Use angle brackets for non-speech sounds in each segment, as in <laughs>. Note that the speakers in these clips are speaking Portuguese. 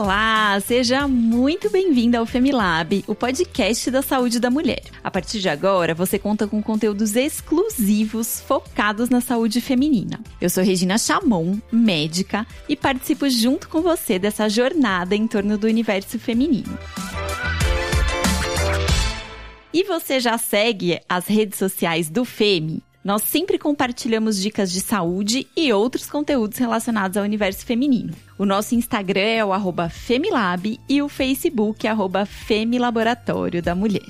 Olá, seja muito bem-vinda ao Femilab, o podcast da saúde da mulher. A partir de agora, você conta com conteúdos exclusivos focados na saúde feminina. Eu sou Regina Chamon, médica, e participo junto com você dessa jornada em torno do universo feminino. E você já segue as redes sociais do Femi? Nós sempre compartilhamos dicas de saúde e outros conteúdos relacionados ao universo feminino. O nosso Instagram é o Femilab e o Facebook é Femilaboratório da Mulher.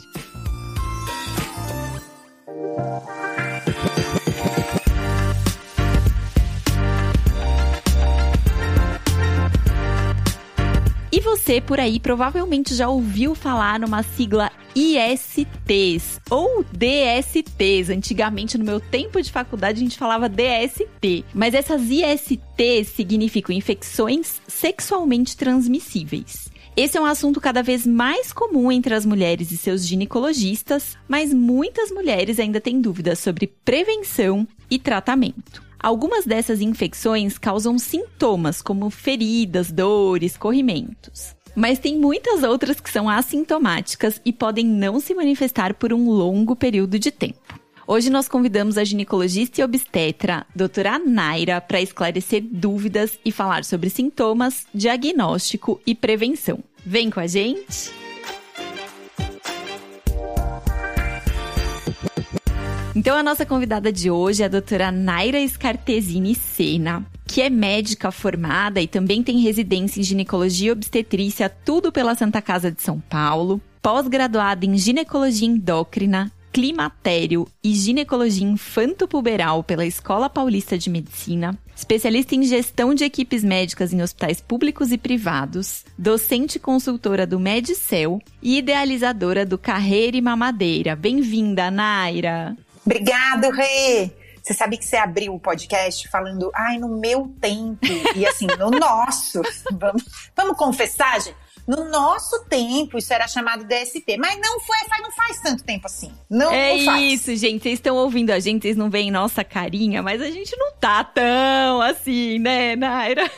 E você por aí provavelmente já ouviu falar numa sigla ISTs ou DSTs. Antigamente, no meu tempo de faculdade, a gente falava DST. Mas essas ISTs significam infecções sexualmente transmissíveis. Esse é um assunto cada vez mais comum entre as mulheres e seus ginecologistas, mas muitas mulheres ainda têm dúvidas sobre prevenção e tratamento. Algumas dessas infecções causam sintomas como feridas, dores, corrimentos. Mas tem muitas outras que são assintomáticas e podem não se manifestar por um longo período de tempo. Hoje nós convidamos a ginecologista e obstetra, doutora Naira, para esclarecer dúvidas e falar sobre sintomas, diagnóstico e prevenção. Vem com a gente! Então, a nossa convidada de hoje é a doutora Naira Scartesini Sena, que é médica formada e também tem residência em ginecologia e obstetrícia, tudo pela Santa Casa de São Paulo, pós-graduada em ginecologia endócrina, climatério e ginecologia infanto-puberal pela Escola Paulista de Medicina, especialista em gestão de equipes médicas em hospitais públicos e privados, docente consultora do Medicel e idealizadora do Carreira e Mamadeira. Bem-vinda, Naira! Obrigado, Rê! Você sabe que você abriu o podcast falando, ai, no meu tempo, e assim, no <laughs> nosso. Vamos, vamos confessar, gente? No nosso tempo, isso era chamado DST. Mas não foi, faz, não faz tanto tempo assim. Não, é não isso, gente. Vocês estão ouvindo a gente, vocês não veem nossa carinha, mas a gente não tá tão assim, né, Naira?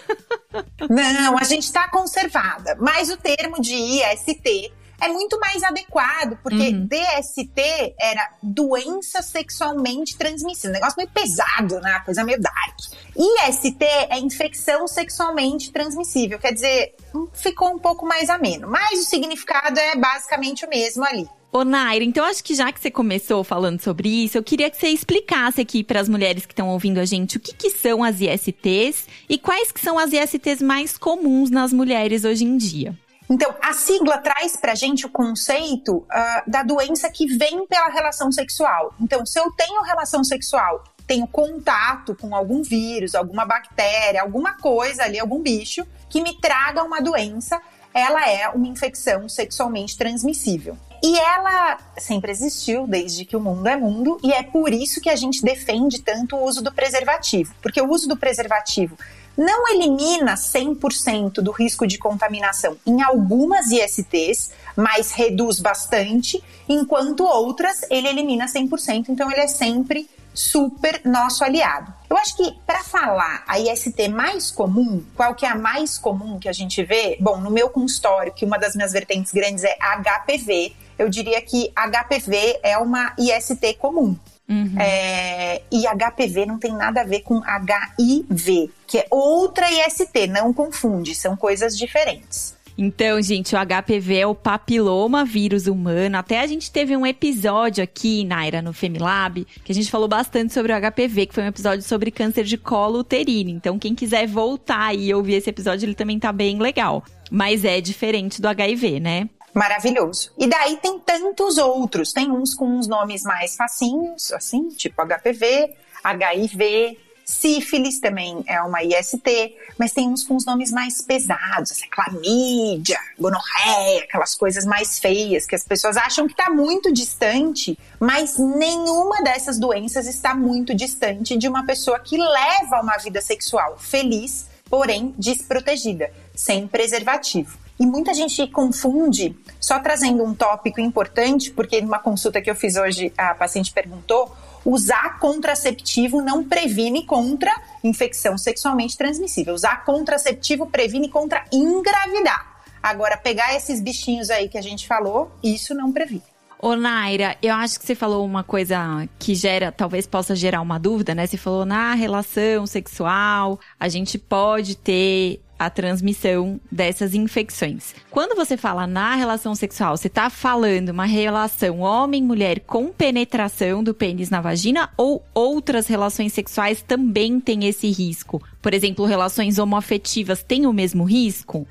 <laughs> Não, a gente tá conservada. Mas o termo de IST é muito mais adequado, porque uhum. DST era doença sexualmente transmissível. Um negócio meio pesado, né? Coisa meio dark. IST é infecção sexualmente transmissível. Quer dizer, ficou um pouco mais ameno. Mas o significado é basicamente o mesmo ali. Ô, Naira, então acho que já que você começou falando sobre isso, eu queria que você explicasse aqui para as mulheres que estão ouvindo a gente o que, que são as ISTs e quais que são as ISTs mais comuns nas mulheres hoje em dia. Então, a sigla traz pra gente o conceito uh, da doença que vem pela relação sexual. Então, se eu tenho relação sexual, tenho contato com algum vírus, alguma bactéria, alguma coisa ali, algum bicho que me traga uma doença, ela é uma infecção sexualmente transmissível. E ela sempre existiu desde que o mundo é mundo, e é por isso que a gente defende tanto o uso do preservativo, porque o uso do preservativo não elimina 100% do risco de contaminação em algumas ISTs, mas reduz bastante, enquanto outras ele elimina 100%, então ele é sempre super nosso aliado. Eu acho que para falar a IST mais comum, qual que é a mais comum que a gente vê? Bom, no meu consultório, que uma das minhas vertentes grandes é HPV, eu diria que HPV é uma IST comum. Uhum. É, e HPV não tem nada a ver com HIV, que é outra IST, não confunde, são coisas diferentes. Então, gente, o HPV é o papiloma vírus humano. Até a gente teve um episódio aqui, Naira, no Femilab, que a gente falou bastante sobre o HPV, que foi um episódio sobre câncer de colo uterino. Então, quem quiser voltar e ouvir esse episódio, ele também tá bem legal. Mas é diferente do HIV, né? Maravilhoso. E daí tem tantos outros. Tem uns com uns nomes mais facinhos, assim, tipo HPV, HIV, sífilis também é uma IST, mas tem uns com os nomes mais pesados, assim, clamídia, gonorreia, aquelas coisas mais feias que as pessoas acham que está muito distante, mas nenhuma dessas doenças está muito distante de uma pessoa que leva uma vida sexual feliz, porém desprotegida, sem preservativo. E muita gente confunde, só trazendo um tópico importante, porque numa consulta que eu fiz hoje, a paciente perguntou usar contraceptivo não previne contra infecção sexualmente transmissível. Usar contraceptivo previne contra engravidar. Agora, pegar esses bichinhos aí que a gente falou, isso não previne. Ô, Naira, eu acho que você falou uma coisa que gera, talvez possa gerar uma dúvida, né? Você falou na relação sexual, a gente pode ter a transmissão dessas infecções. Quando você fala na relação sexual, você está falando uma relação homem-mulher com penetração do pênis na vagina ou outras relações sexuais também têm esse risco? Por exemplo, relações homoafetivas têm o mesmo risco?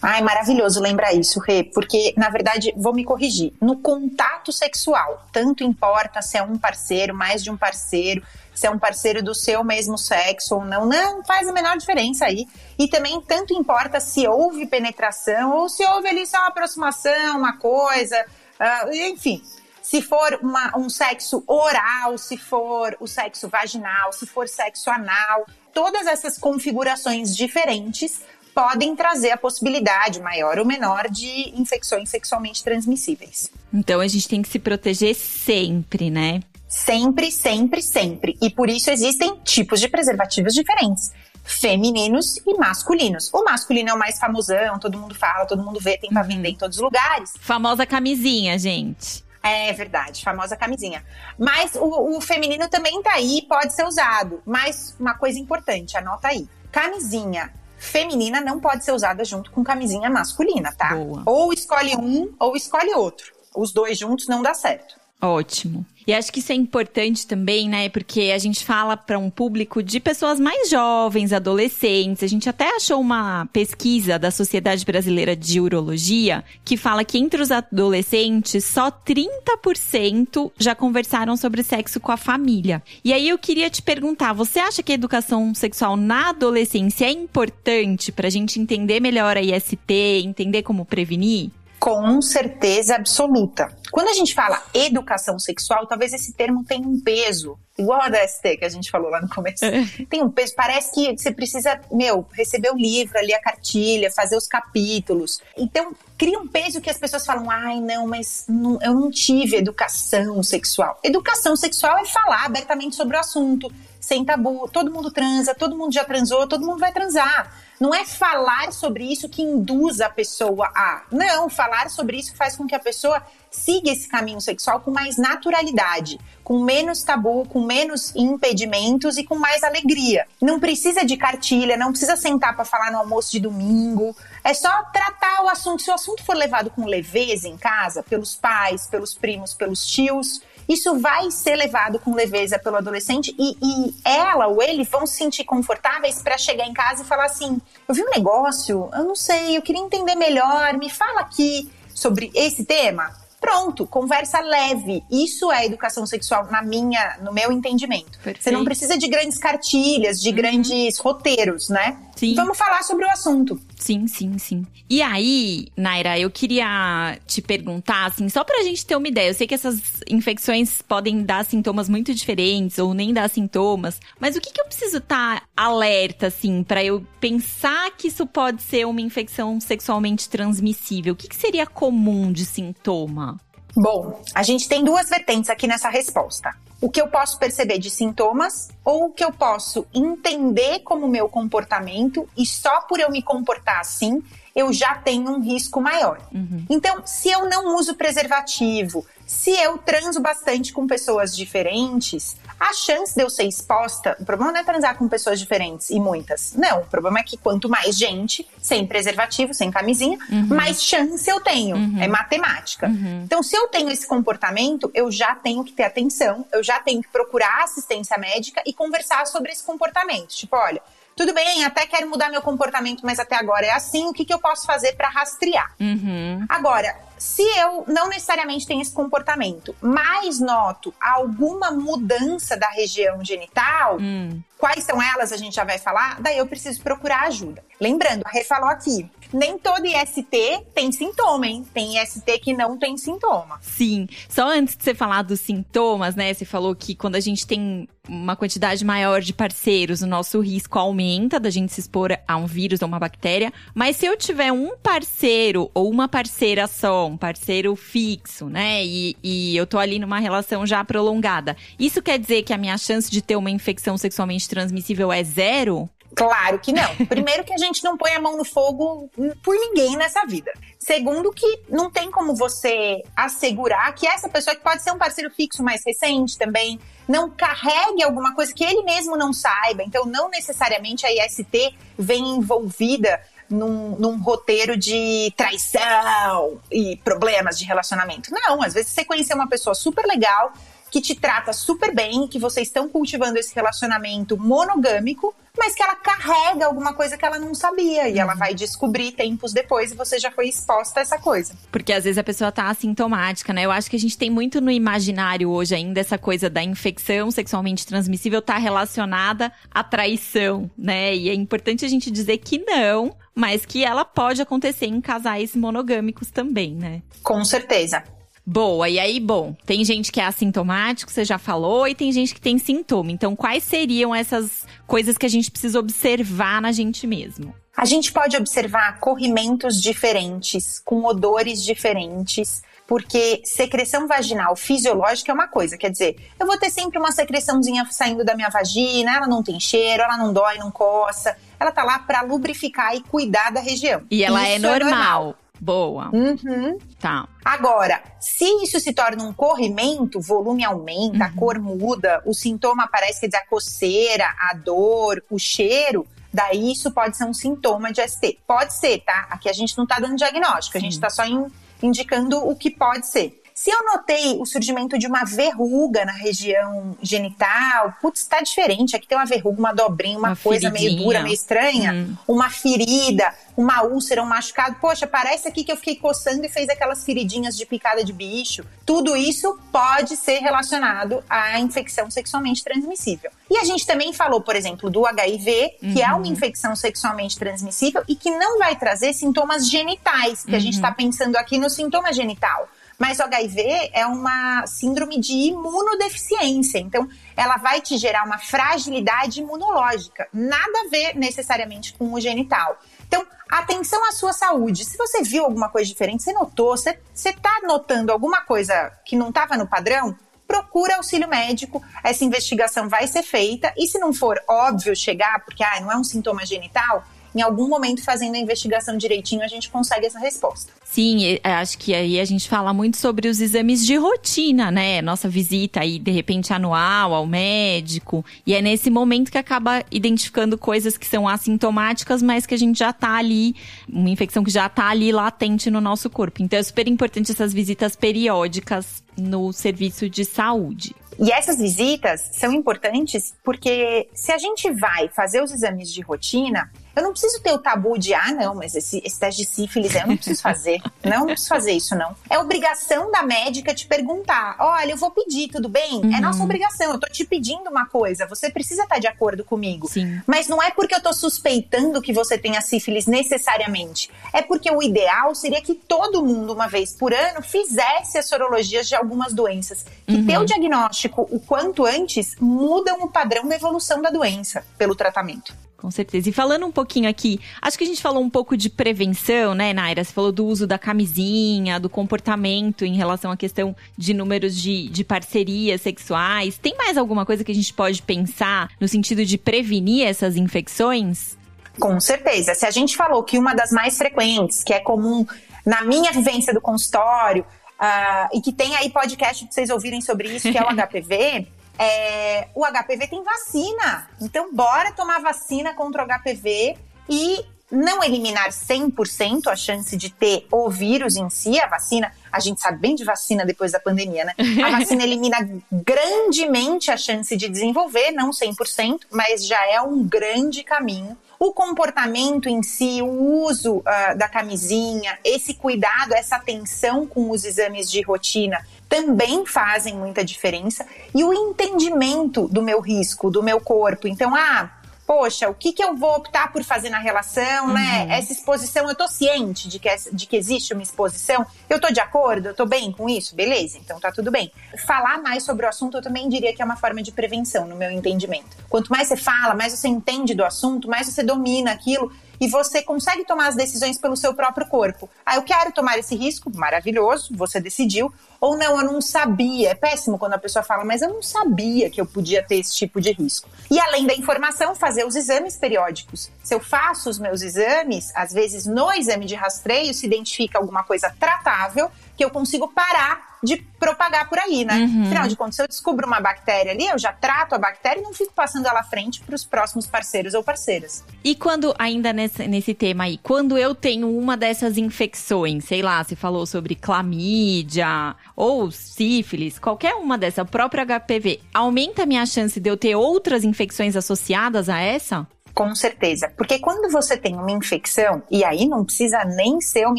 Ai, maravilhoso lembrar isso, Rê, porque, na verdade, vou me corrigir. No contato sexual, tanto importa se é um parceiro, mais de um parceiro, se é um parceiro do seu mesmo sexo ou não, não faz a menor diferença aí. E também tanto importa se houve penetração ou se houve ali só uma aproximação, uma coisa, uh, enfim. Se for uma, um sexo oral, se for o sexo vaginal, se for sexo anal, todas essas configurações diferentes podem trazer a possibilidade maior ou menor de infecções sexualmente transmissíveis. Então a gente tem que se proteger sempre, né? Sempre, sempre, sempre. E por isso existem tipos de preservativos diferentes. Femininos e masculinos. O masculino é o mais famosão, todo mundo fala, todo mundo vê, tem pra vender em todos os lugares. Famosa camisinha, gente. É verdade, famosa camisinha. Mas o, o feminino também tá aí, pode ser usado. Mas uma coisa importante, anota aí. Camisinha feminina não pode ser usada junto com camisinha masculina, tá? Boa. Ou escolhe um ou escolhe outro. Os dois juntos não dá certo. Ótimo. E acho que isso é importante também, né? Porque a gente fala para um público de pessoas mais jovens, adolescentes. A gente até achou uma pesquisa da Sociedade Brasileira de Urologia que fala que entre os adolescentes, só 30% já conversaram sobre sexo com a família. E aí eu queria te perguntar: você acha que a educação sexual na adolescência é importante para a gente entender melhor a IST, entender como prevenir? Com certeza absoluta. Quando a gente fala educação sexual, talvez esse termo tenha um peso, igual a da ST que a gente falou lá no começo. É. Tem um peso, parece que você precisa, meu, receber o livro, ler a cartilha, fazer os capítulos. Então, cria um peso que as pessoas falam: ai, não, mas não, eu não tive educação sexual. Educação sexual é falar abertamente sobre o assunto, sem tabu. Todo mundo transa, todo mundo já transou, todo mundo vai transar. Não é falar sobre isso que induz a pessoa a. Não, falar sobre isso faz com que a pessoa siga esse caminho sexual com mais naturalidade, com menos tabu, com menos impedimentos e com mais alegria. Não precisa de cartilha, não precisa sentar para falar no almoço de domingo. É só tratar o assunto. Se o assunto for levado com leveza em casa, pelos pais, pelos primos, pelos tios, isso vai ser levado com leveza pelo adolescente e, e ela ou ele vão se sentir confortáveis para chegar em casa e falar assim: eu vi um negócio, eu não sei, eu queria entender melhor, me fala aqui sobre esse tema. Pronto, conversa leve. Isso é educação sexual na minha, no meu entendimento. Perfeito. Você não precisa de grandes cartilhas, de uhum. grandes roteiros, né? Sim. Vamos falar sobre o assunto. Sim, sim, sim. E aí, Naira, eu queria te perguntar, assim, só pra gente ter uma ideia. Eu sei que essas infecções podem dar sintomas muito diferentes ou nem dar sintomas, mas o que, que eu preciso estar tá alerta, assim, para eu pensar que isso pode ser uma infecção sexualmente transmissível? O que, que seria comum de sintoma? Bom, a gente tem duas vertentes aqui nessa resposta. O que eu posso perceber de sintomas ou o que eu posso entender como meu comportamento e só por eu me comportar assim, eu já tenho um risco maior. Uhum. Então, se eu não uso preservativo, se eu transo bastante com pessoas diferentes, a chance de eu ser exposta. O problema não é transar com pessoas diferentes e muitas. Não, o problema é que quanto mais gente, sem preservativo, sem camisinha, uhum. mais chance eu tenho. Uhum. É matemática. Uhum. Então, se eu tenho esse comportamento, eu já tenho que ter atenção, eu já tenho que procurar assistência médica e conversar sobre esse comportamento. Tipo, olha tudo bem, até quero mudar meu comportamento, mas até agora é assim, o que, que eu posso fazer para rastrear? Uhum. Agora, se eu não necessariamente tenho esse comportamento, mas noto alguma mudança da região genital, hum. quais são elas, a gente já vai falar, daí eu preciso procurar ajuda. Lembrando, a Rê falou aqui, nem todo IST tem sintoma, hein? Tem IST que não tem sintoma. Sim. Só antes de você falar dos sintomas, né? Você falou que quando a gente tem uma quantidade maior de parceiros, o nosso risco aumenta da gente se expor a um vírus ou uma bactéria. Mas se eu tiver um parceiro ou uma parceira só, um parceiro fixo, né? E, e eu tô ali numa relação já prolongada, isso quer dizer que a minha chance de ter uma infecção sexualmente transmissível é zero? Claro que não. <laughs> Primeiro que a gente não põe a mão no fogo por ninguém nessa vida. Segundo que não tem como você assegurar que essa pessoa que pode ser um parceiro fixo mais recente também não carregue alguma coisa que ele mesmo não saiba. Então não necessariamente a IST vem envolvida num, num, roteiro de traição e problemas de relacionamento. Não, às vezes você conheceu uma pessoa super legal, que te trata super bem, que vocês estão cultivando esse relacionamento monogâmico, mas que ela carrega alguma coisa que ela não sabia e ela uhum. vai descobrir tempos depois e você já foi exposta a essa coisa. Porque às vezes a pessoa tá assintomática, né? Eu acho que a gente tem muito no imaginário hoje ainda essa coisa da infecção sexualmente transmissível tá relacionada à traição, né? E é importante a gente dizer que não, mas que ela pode acontecer em casais monogâmicos também, né? Com certeza. Boa, e aí, bom, tem gente que é assintomático, você já falou, e tem gente que tem sintoma. Então, quais seriam essas coisas que a gente precisa observar na gente mesmo? A gente pode observar corrimentos diferentes, com odores diferentes, porque secreção vaginal fisiológica é uma coisa, quer dizer, eu vou ter sempre uma secreçãozinha saindo da minha vagina, ela não tem cheiro, ela não dói, não coça, ela tá lá para lubrificar e cuidar da região. E ela é normal. é normal. Boa. Uhum. Tá. Agora, se isso se torna um corrimento, o volume aumenta, uhum. a cor muda, o sintoma aparece, quer dizer, a coceira, a dor, o cheiro, daí isso pode ser um sintoma de ST. Pode ser, tá? Aqui a gente não tá dando diagnóstico, Sim. a gente tá só in, indicando o que pode ser. Se eu notei o surgimento de uma verruga na região genital, putz, tá diferente. Aqui tem uma verruga, uma dobrinha, uma, uma coisa feridinha. meio dura, meio estranha, hum. uma ferida, uma úlcera, um machucado. Poxa, parece aqui que eu fiquei coçando e fez aquelas feridinhas de picada de bicho. Tudo isso pode ser relacionado à infecção sexualmente transmissível. E a gente também falou, por exemplo, do HIV, que uhum. é uma uhum. infecção sexualmente transmissível e que não vai trazer sintomas genitais, que uhum. a gente está uhum. pensando aqui no sintoma genital. Mas o HIV é uma síndrome de imunodeficiência, então ela vai te gerar uma fragilidade imunológica, nada a ver necessariamente com o genital. Então, atenção à sua saúde. Se você viu alguma coisa diferente, você notou, você está notando alguma coisa que não estava no padrão, procura auxílio médico, essa investigação vai ser feita, e se não for óbvio chegar, porque ah, não é um sintoma genital, em algum momento fazendo a investigação direitinho, a gente consegue essa resposta. Sim, acho que aí a gente fala muito sobre os exames de rotina, né? Nossa visita aí, de repente, anual ao médico. E é nesse momento que acaba identificando coisas que são assintomáticas, mas que a gente já tá ali, uma infecção que já tá ali latente no nosso corpo. Então é super importante essas visitas periódicas no serviço de saúde. E essas visitas são importantes porque se a gente vai fazer os exames de rotina, eu não preciso ter o tabu de, ah, não, mas esse, esse teste de sífilis eu não preciso fazer. não, <laughs> não preciso fazer isso, não. É obrigação da médica te perguntar: olha, eu vou pedir, tudo bem? É uhum. É nossa obrigação, eu tô te pedindo uma coisa, você precisa estar de acordo comigo. Sim. Mas não é porque eu tô suspeitando que você tenha sífilis necessariamente. É porque o ideal seria que todo mundo, uma vez por ano, fizesse as sorologias de algumas doenças. Que uhum. ter o diagnóstico o quanto antes mudam o padrão da evolução da doença pelo tratamento. Com certeza. E falando um pouquinho aqui, acho que a gente falou um pouco de prevenção, né, Naira? Você falou do uso da camisinha, do comportamento em relação à questão de números de, de parcerias sexuais. Tem mais alguma coisa que a gente pode pensar no sentido de prevenir essas infecções? Com certeza. Se a gente falou que uma das mais frequentes, que é comum na minha vivência do consultório, uh, e que tem aí podcast para vocês ouvirem sobre isso, que é o <laughs> HPV. É, o HPV tem vacina. Então, bora tomar vacina contra o HPV e não eliminar 100% a chance de ter o vírus em si, a vacina, a gente sabe bem de vacina depois da pandemia, né? A <laughs> vacina elimina grandemente a chance de desenvolver, não 100%, mas já é um grande caminho. O comportamento em si, o uso uh, da camisinha, esse cuidado, essa atenção com os exames de rotina também fazem muita diferença. E o entendimento do meu risco, do meu corpo. Então, ah, poxa, o que, que eu vou optar por fazer na relação, né? uhum. né? Essa exposição, eu tô ciente de que, de que existe uma exposição, eu tô de acordo, eu tô bem com isso, beleza, então tá tudo bem. Falar mais sobre o assunto, eu também diria que é uma forma de prevenção, no meu entendimento. Quanto mais você fala, mais você entende do assunto, mais você domina aquilo e você consegue tomar as decisões pelo seu próprio corpo. Ah, eu quero tomar esse risco, maravilhoso, você decidiu. Ou não, eu não sabia. É péssimo quando a pessoa fala, mas eu não sabia que eu podia ter esse tipo de risco. E além da informação, fazer os exames periódicos. Se eu faço os meus exames, às vezes no exame de rastreio se identifica alguma coisa tratável que eu consigo parar de propagar por aí, né? Uhum. Afinal de contas, se eu descubro uma bactéria ali, eu já trato a bactéria e não fico passando ela à frente para os próximos parceiros ou parceiras. E quando, ainda nesse, nesse tema aí, quando eu tenho uma dessas infecções, sei lá, você falou sobre clamídia ou sífilis, qualquer uma dessa, própria HPV, aumenta a minha chance de eu ter outras infecções associadas a essa? Com certeza. Porque quando você tem uma infecção, e aí não precisa nem ser uma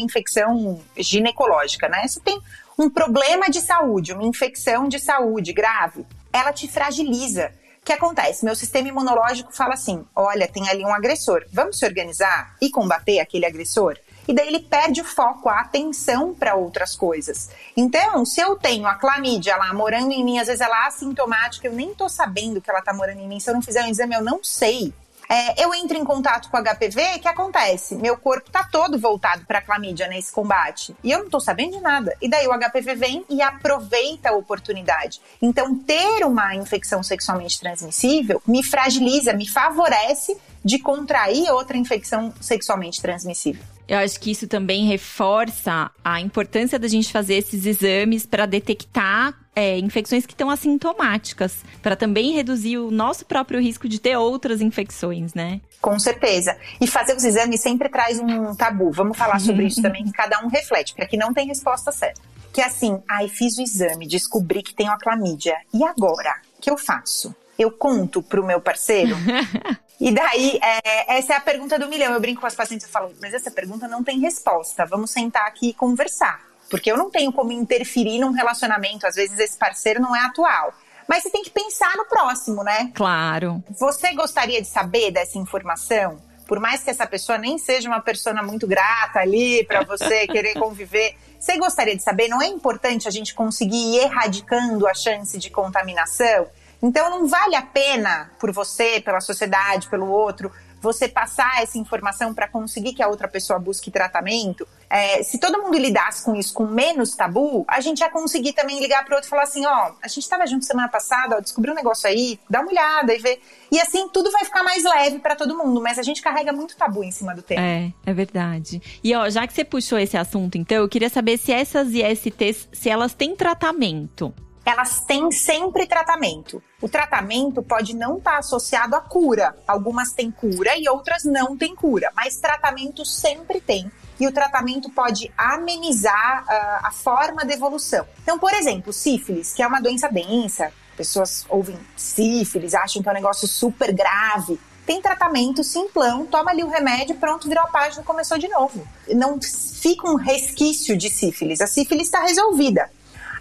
infecção ginecológica, né? Você tem um problema de saúde, uma infecção de saúde grave, ela te fragiliza. O que acontece? Meu sistema imunológico fala assim: olha, tem ali um agressor, vamos se organizar e combater aquele agressor? E daí ele perde o foco, a atenção para outras coisas. Então, se eu tenho a clamídia lá morando em mim, às vezes ela é assintomática, eu nem tô sabendo que ela tá morando em mim. Se eu não fizer um exame, eu não sei é, eu entro em contato com HPV, o que acontece? Meu corpo tá todo voltado para a clamídia nesse combate e eu não tô sabendo de nada. E daí o HPV vem e aproveita a oportunidade. Então, ter uma infecção sexualmente transmissível me fragiliza, me favorece de contrair outra infecção sexualmente transmissível. Eu acho que isso também reforça a importância da gente fazer esses exames para detectar é, infecções que estão assintomáticas, para também reduzir o nosso próprio risco de ter outras infecções, né? Com certeza. E fazer os exames sempre traz um tabu. Vamos falar sobre isso também, que cada um reflete, porque aqui não tem resposta certa. Que é assim, ai, fiz o exame, descobri que tenho a clamídia. E agora? O que eu faço? Eu conto pro meu parceiro? <laughs> E daí, é, essa é a pergunta do milhão. Eu brinco com as pacientes e falo, mas essa pergunta não tem resposta. Vamos sentar aqui e conversar. Porque eu não tenho como interferir num relacionamento. Às vezes esse parceiro não é atual. Mas você tem que pensar no próximo, né? Claro. Você gostaria de saber dessa informação? Por mais que essa pessoa nem seja uma pessoa muito grata ali para você <laughs> querer conviver, você gostaria de saber? Não é importante a gente conseguir ir erradicando a chance de contaminação? Então não vale a pena por você, pela sociedade, pelo outro, você passar essa informação para conseguir que a outra pessoa busque tratamento. É, se todo mundo lidasse com isso com menos tabu, a gente ia conseguir também ligar para outro e falar assim: ó, a gente estava junto semana passada, ó, descobriu um negócio aí, dá uma olhada e vê. E assim tudo vai ficar mais leve para todo mundo, mas a gente carrega muito tabu em cima do tema. É, é verdade. E ó, já que você puxou esse assunto, então, eu queria saber se essas ISTs, se elas têm tratamento elas têm sempre tratamento. O tratamento pode não estar tá associado à cura. Algumas têm cura e outras não têm cura, mas tratamento sempre tem. E o tratamento pode amenizar uh, a forma de evolução. Então, por exemplo, sífilis, que é uma doença densa, pessoas ouvem sífilis, acham que é um negócio super grave. Tem tratamento simplão, toma ali o remédio, pronto, virou a página, começou de novo. Não fica um resquício de sífilis. A sífilis está resolvida.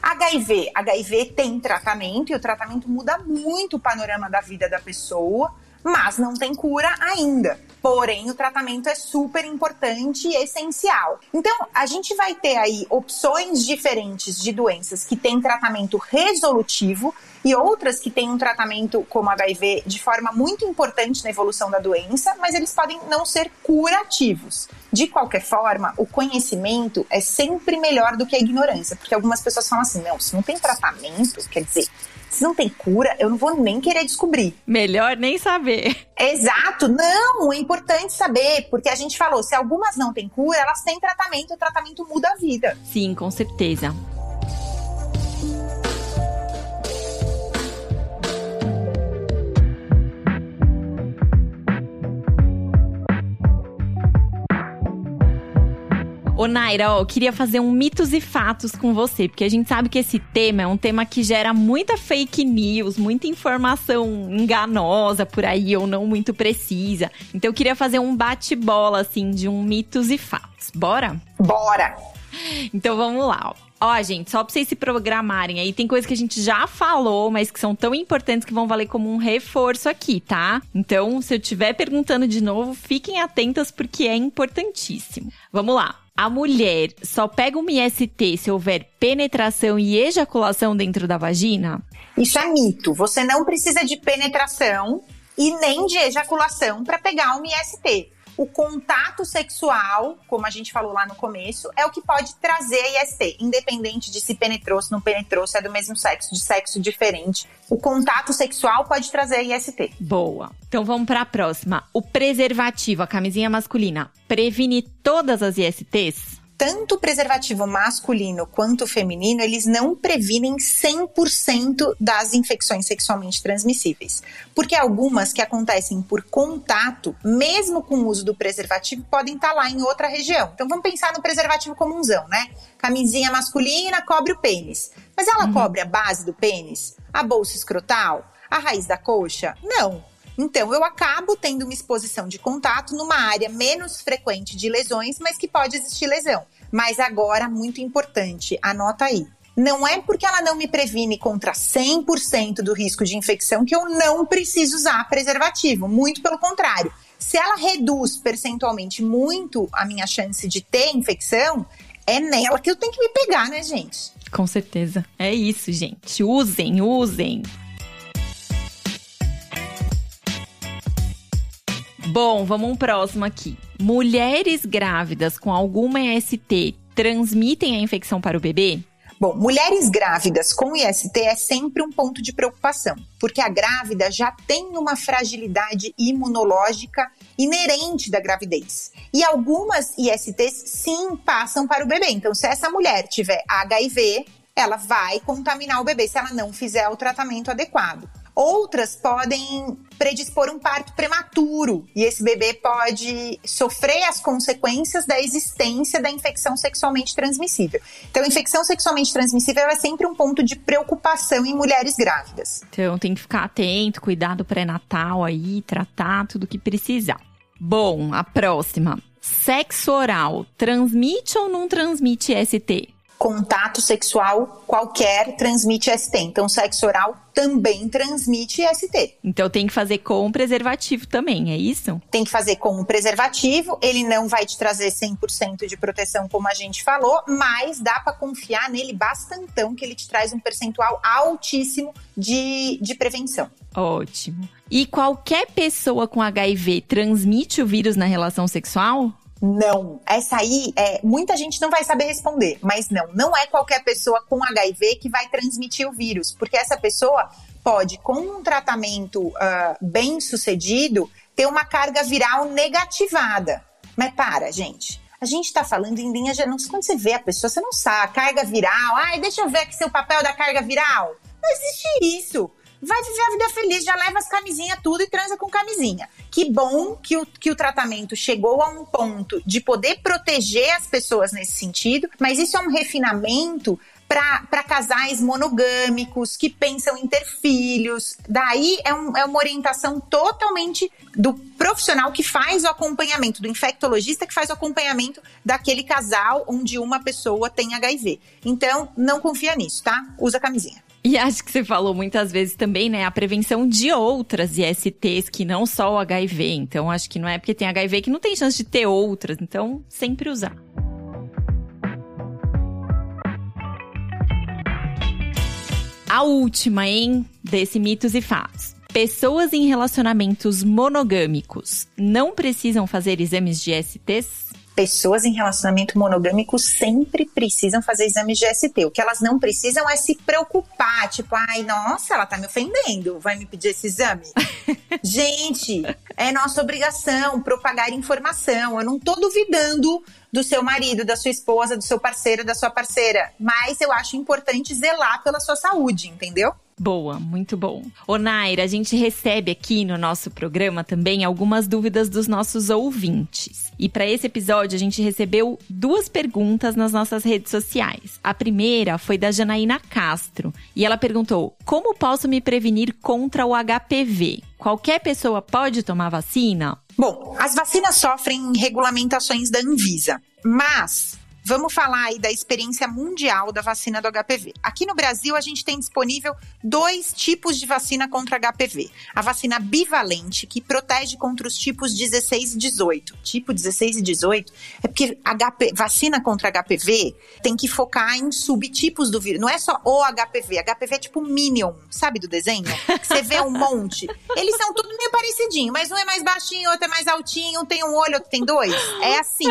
HIV, HIV tem tratamento e o tratamento muda muito o panorama da vida da pessoa, mas não tem cura ainda. Porém, o tratamento é super importante e essencial. Então, a gente vai ter aí opções diferentes de doenças que têm tratamento resolutivo e outras que têm um tratamento como HIV de forma muito importante na evolução da doença, mas eles podem não ser curativos. De qualquer forma, o conhecimento é sempre melhor do que a ignorância, porque algumas pessoas falam assim: não, se não tem tratamento, quer dizer, se não tem cura, eu não vou nem querer descobrir. Melhor nem saber. Exato, não, é importante saber, porque a gente falou, se algumas não têm cura, elas têm tratamento, o tratamento muda a vida. Sim, com certeza. Ô Naira, ó, eu queria fazer um mitos e fatos com você, porque a gente sabe que esse tema é um tema que gera muita fake news, muita informação enganosa por aí ou não muito precisa. Então eu queria fazer um bate-bola assim de um mitos e fatos. Bora? Bora. Então vamos lá. Ó. Ó, gente, só pra vocês se programarem aí, tem coisas que a gente já falou, mas que são tão importantes que vão valer como um reforço aqui, tá? Então, se eu estiver perguntando de novo, fiquem atentas porque é importantíssimo. Vamos lá. A mulher só pega uma IST se houver penetração e ejaculação dentro da vagina? Isso é mito. Você não precisa de penetração e nem de ejaculação para pegar uma IST o contato sexual, como a gente falou lá no começo, é o que pode trazer a IST, independente de se penetrou, se não penetrou, se é do mesmo sexo, de sexo diferente. O contato sexual pode trazer a IST. Boa. Então vamos para a próxima. O preservativo, a camisinha masculina, previne todas as ISTs? Tanto o preservativo masculino quanto o feminino, eles não previnem 100% das infecções sexualmente transmissíveis. Porque algumas que acontecem por contato, mesmo com o uso do preservativo, podem estar lá em outra região. Então vamos pensar no preservativo comunzão, né? Camisinha masculina cobre o pênis. Mas ela uhum. cobre a base do pênis? A bolsa escrotal? A raiz da coxa? Não. Então, eu acabo tendo uma exposição de contato numa área menos frequente de lesões, mas que pode existir lesão. Mas agora, muito importante, anota aí. Não é porque ela não me previne contra 100% do risco de infecção que eu não preciso usar preservativo. Muito pelo contrário. Se ela reduz percentualmente muito a minha chance de ter infecção, é nela que eu tenho que me pegar, né, gente? Com certeza. É isso, gente. Usem, usem. Bom, vamos um próximo aqui. Mulheres grávidas com alguma IST transmitem a infecção para o bebê? Bom, mulheres grávidas com IST é sempre um ponto de preocupação, porque a grávida já tem uma fragilidade imunológica inerente da gravidez. E algumas ISTs sim passam para o bebê. Então, se essa mulher tiver HIV, ela vai contaminar o bebê se ela não fizer o tratamento adequado. Outras podem predispor um parto prematuro e esse bebê pode sofrer as consequências da existência da infecção sexualmente transmissível. Então, infecção sexualmente transmissível é sempre um ponto de preocupação em mulheres grávidas. Então, tem que ficar atento, cuidar do pré-natal aí, tratar tudo que precisar. Bom, a próxima. Sexo oral transmite ou não transmite ST? Contato sexual qualquer transmite ST. Então, sexo oral também transmite ST. Então, tem que fazer com preservativo também, é isso? Tem que fazer com o preservativo. Ele não vai te trazer 100% de proteção, como a gente falou, mas dá para confiar nele bastantão, que ele te traz um percentual altíssimo de, de prevenção. Ótimo. E qualquer pessoa com HIV transmite o vírus na relação sexual? Não. Essa aí, é, muita gente não vai saber responder, mas não. Não é qualquer pessoa com HIV que vai transmitir o vírus, porque essa pessoa pode, com um tratamento uh, bem sucedido, ter uma carga viral negativada. Mas para, gente. A gente está falando em linha geral. Quando você vê a pessoa, você não sabe. Carga viral. Ai, deixa eu ver aqui seu papel da carga viral. Não existe isso vai viver a vida feliz, já leva as camisinhas tudo e transa com camisinha. Que bom que o, que o tratamento chegou a um ponto de poder proteger as pessoas nesse sentido, mas isso é um refinamento para casais monogâmicos que pensam em ter filhos. Daí é, um, é uma orientação totalmente do profissional que faz o acompanhamento, do infectologista que faz o acompanhamento daquele casal onde uma pessoa tem HIV. Então, não confia nisso, tá? Usa camisinha. E acho que você falou muitas vezes também, né, a prevenção de outras ISTs que não só o HIV. Então, acho que não é porque tem HIV que não tem chance de ter outras. Então, sempre usar. A última, hein, desse mitos e fatos. Pessoas em relacionamentos monogâmicos não precisam fazer exames de STs? Pessoas em relacionamento monogâmico sempre precisam fazer exames de ST. O que elas não precisam é se preocupar, tipo, ai, nossa, ela tá me ofendendo, vai me pedir esse exame. <laughs> Gente, é nossa obrigação propagar informação. Eu não tô duvidando do seu marido, da sua esposa, do seu parceiro, da sua parceira, mas eu acho importante zelar pela sua saúde, entendeu? Boa, muito bom. Ô Naira, a gente recebe aqui no nosso programa também algumas dúvidas dos nossos ouvintes. E para esse episódio a gente recebeu duas perguntas nas nossas redes sociais. A primeira foi da Janaína Castro e ela perguntou: "Como posso me prevenir contra o HPV? Qualquer pessoa pode tomar vacina?" Bom, as vacinas sofrem regulamentações da Anvisa, mas vamos falar aí da experiência mundial da vacina do HPV. Aqui no Brasil, a gente tem disponível dois tipos de vacina contra HPV. A vacina bivalente, que protege contra os tipos 16 e 18. Tipo 16 e 18 é porque HP, vacina contra HPV tem que focar em subtipos do vírus. Não é só o HPV. HPV é tipo Minion, sabe do desenho? Que você vê um <laughs> monte. Eles são tudo meio parecidinho, mas um é mais baixinho, outro é mais altinho, um tem um olho, outro tem dois. É assim.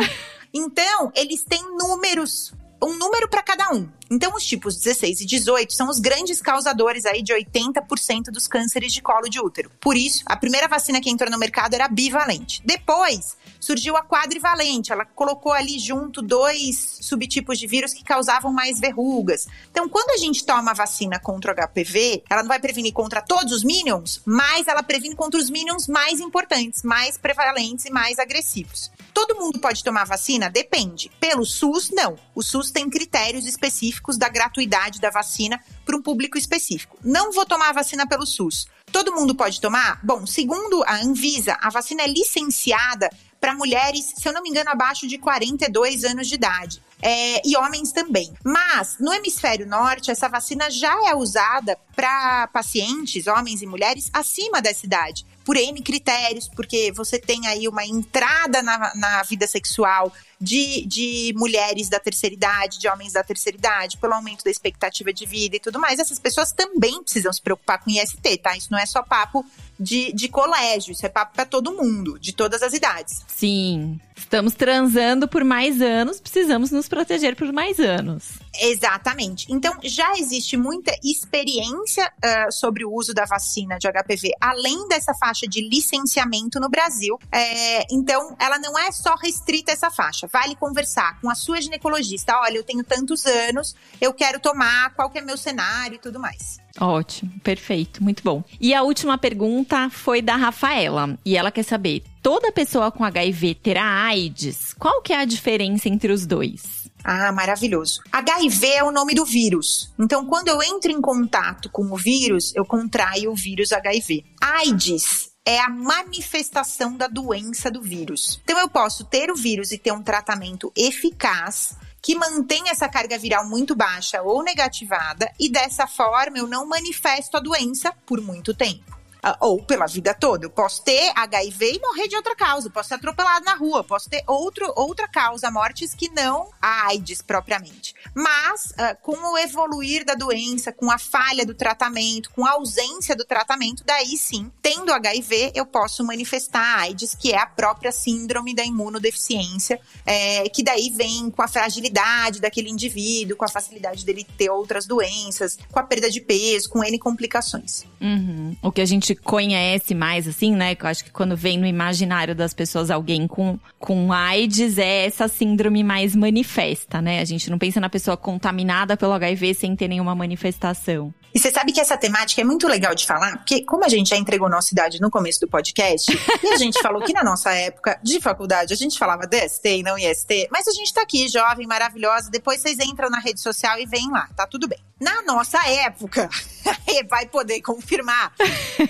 Então, eles têm números, um número para cada um. Então, os tipos 16 e 18 são os grandes causadores aí de 80% dos cânceres de colo de útero. Por isso, a primeira vacina que entrou no mercado era bivalente. Depois, surgiu a quadrivalente. Ela colocou ali junto dois subtipos de vírus que causavam mais verrugas. Então, quando a gente toma a vacina contra o HPV, ela não vai prevenir contra todos os minions, mas ela previne contra os minions mais importantes, mais prevalentes e mais agressivos. Todo mundo pode tomar vacina? Depende. Pelo SUS, não. O SUS tem critérios específicos da gratuidade da vacina para um público específico. Não vou tomar vacina pelo SUS. Todo mundo pode tomar? Bom, segundo a Anvisa, a vacina é licenciada para mulheres, se eu não me engano, abaixo de 42 anos de idade. É, e homens também. Mas no hemisfério norte, essa vacina já é usada para pacientes, homens e mulheres, acima dessa idade. Por N critérios, porque você tem aí uma entrada na, na vida sexual de, de mulheres da terceira idade, de homens da terceira idade, pelo aumento da expectativa de vida e tudo mais. Essas pessoas também precisam se preocupar com IST, tá? Isso não é só papo de, de colégio, isso é papo para todo mundo, de todas as idades. Sim. Estamos transando por mais anos, precisamos nos proteger por mais anos. Exatamente. Então, já existe muita experiência uh, sobre o uso da vacina de HPV, além dessa faixa de licenciamento no Brasil. É, então, ela não é só restrita a essa faixa. Vale conversar com a sua ginecologista. Olha, eu tenho tantos anos, eu quero tomar, qual que é meu cenário e tudo mais. Ótimo, perfeito, muito bom. E a última pergunta foi da Rafaela, e ela quer saber: toda pessoa com HIV terá AIDS? Qual que é a diferença entre os dois? Ah, maravilhoso. HIV é o nome do vírus. Então, quando eu entro em contato com o vírus, eu contraio o vírus HIV. AIDS é a manifestação da doença do vírus. Então, eu posso ter o vírus e ter um tratamento eficaz que mantém essa carga viral muito baixa ou negativada, e dessa forma eu não manifesto a doença por muito tempo. Ah, ou pela vida toda. Eu posso ter HIV e morrer de outra causa, posso ser atropelado na rua, posso ter outro, outra causa, mortes que não a AIDS propriamente. Mas, uh, com o evoluir da doença, com a falha do tratamento, com a ausência do tratamento, daí sim, tendo HIV, eu posso manifestar AIDS, que é a própria síndrome da imunodeficiência, é, que daí vem com a fragilidade daquele indivíduo, com a facilidade dele ter outras doenças, com a perda de peso, com N complicações. Uhum. O que a gente conhece mais, assim, né? Eu acho que quando vem no imaginário das pessoas alguém com, com AIDS, é essa síndrome mais manifesta, né? A gente não pensa na pessoa contaminada pelo HIV sem ter nenhuma manifestação. E você sabe que essa temática é muito legal de falar, porque como a gente já entregou nossa idade no começo do podcast, e a gente falou que na nossa época de faculdade a gente falava DST e não IST, mas a gente tá aqui, jovem, maravilhosa, depois vocês entram na rede social e vêm lá, tá tudo bem. Na nossa época, <laughs> vai poder confirmar,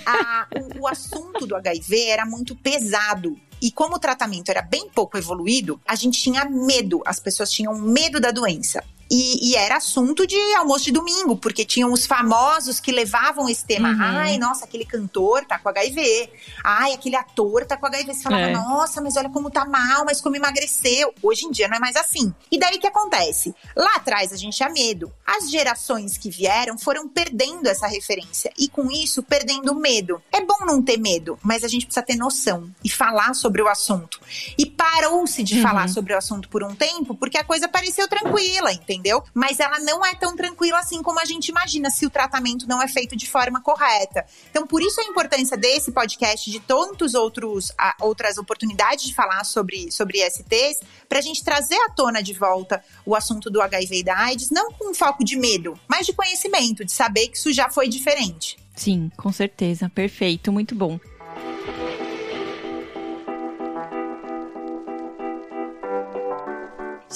a, o, o assunto do HIV era muito pesado. E como o tratamento era bem pouco evoluído, a gente tinha medo, as pessoas tinham medo da doença. E, e, era assunto de almoço de domingo, porque tinham os famosos que levavam esse tema. Uhum. Ai, nossa, aquele cantor tá com HIV. Ai, aquele ator tá com HIV. Você falava, é. nossa, mas olha como tá mal, mas como emagreceu. Hoje em dia não é mais assim. E daí o que acontece? Lá atrás a gente tinha medo. As gerações que vieram foram perdendo essa referência. E com isso, perdendo o medo. É bom não ter medo, mas a gente precisa ter noção e falar sobre o assunto. E parou-se de uhum. falar sobre o assunto por um tempo, porque a coisa pareceu tranquila, entendeu? Entendeu? Mas ela não é tão tranquila assim como a gente imagina se o tratamento não é feito de forma correta. Então, por isso a importância desse podcast, de tantos outros a, outras oportunidades de falar sobre, sobre ISTs, para a gente trazer à tona de volta o assunto do HIV e da AIDS, não com foco de medo, mas de conhecimento, de saber que isso já foi diferente. Sim, com certeza. Perfeito, muito bom.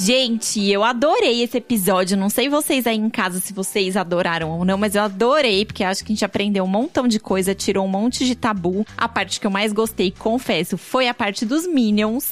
Gente, eu adorei esse episódio. Não sei vocês aí em casa se vocês adoraram ou não, mas eu adorei, porque acho que a gente aprendeu um montão de coisa, tirou um monte de tabu. A parte que eu mais gostei, confesso, foi a parte dos Minions.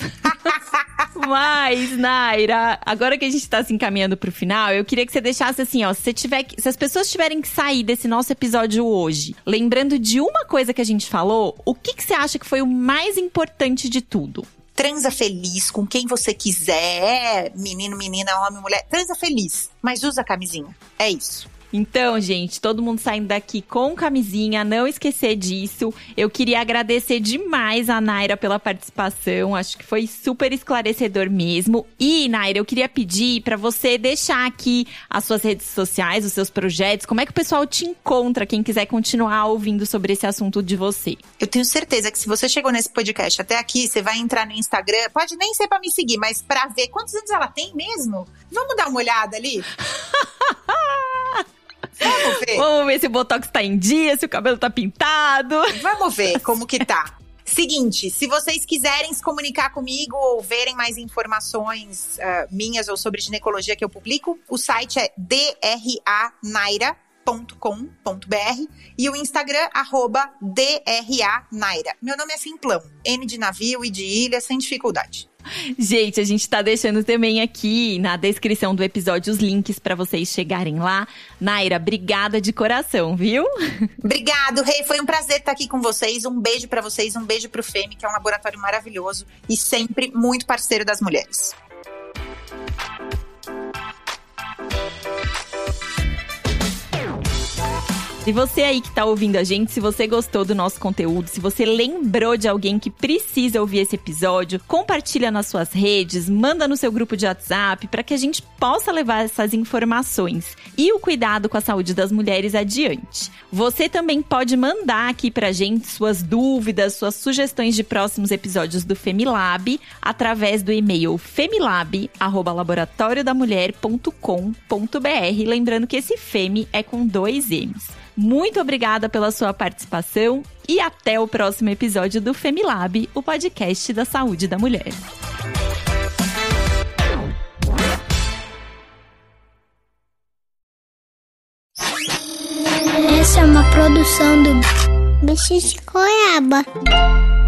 <laughs> Mas, Naira, agora que a gente tá se encaminhando pro final, eu queria que você deixasse assim, ó, se, tiver, se as pessoas tiverem que sair desse nosso episódio hoje, lembrando de uma coisa que a gente falou, o que, que você acha que foi o mais importante de tudo? Transa feliz com quem você quiser, menino, menina, homem, mulher, transa feliz, mas usa camisinha. É isso. Então, gente, todo mundo saindo daqui com camisinha, não esquecer disso. Eu queria agradecer demais a Naira pela participação, acho que foi super esclarecedor mesmo. E, Naira, eu queria pedir para você deixar aqui as suas redes sociais, os seus projetos, como é que o pessoal te encontra, quem quiser continuar ouvindo sobre esse assunto de você. Eu tenho certeza que se você chegou nesse podcast até aqui, você vai entrar no Instagram, pode nem ser para me seguir, mas para ver quantos anos ela tem mesmo. Vamos dar uma olhada ali? <laughs> Vamos ver. Vamos ver se o Botox tá em dia, se o cabelo tá pintado. Vamos ver como que tá. Seguinte, se vocês quiserem se comunicar comigo ou verem mais informações uh, minhas ou sobre ginecologia que eu publico, o site é dranaira.com.br e o Instagram, arroba dranaira. Meu nome é Simplão, N de navio e de ilha, sem dificuldade. <laughs> Gente, a gente tá deixando também aqui na descrição do episódio os links para vocês chegarem lá. Naira, obrigada de coração, viu? <laughs> Obrigado, Rei. Foi um prazer estar aqui com vocês. Um beijo para vocês, um beijo pro FEME, que é um laboratório maravilhoso e sempre muito parceiro das mulheres. E você aí que tá ouvindo a gente, se você gostou do nosso conteúdo, se você lembrou de alguém que precisa ouvir esse episódio, compartilha nas suas redes, manda no seu grupo de WhatsApp para que a gente possa levar essas informações e o cuidado com a saúde das mulheres adiante. Você também pode mandar aqui pra gente suas dúvidas, suas sugestões de próximos episódios do Femilab através do e-mail femilab@laboratoriodamulher.com.br, lembrando que esse Femi é com dois M's. Muito obrigada pela sua participação e até o próximo episódio do Femilab, o podcast da saúde da mulher. Essa é uma produção do Bicho de Goiaba.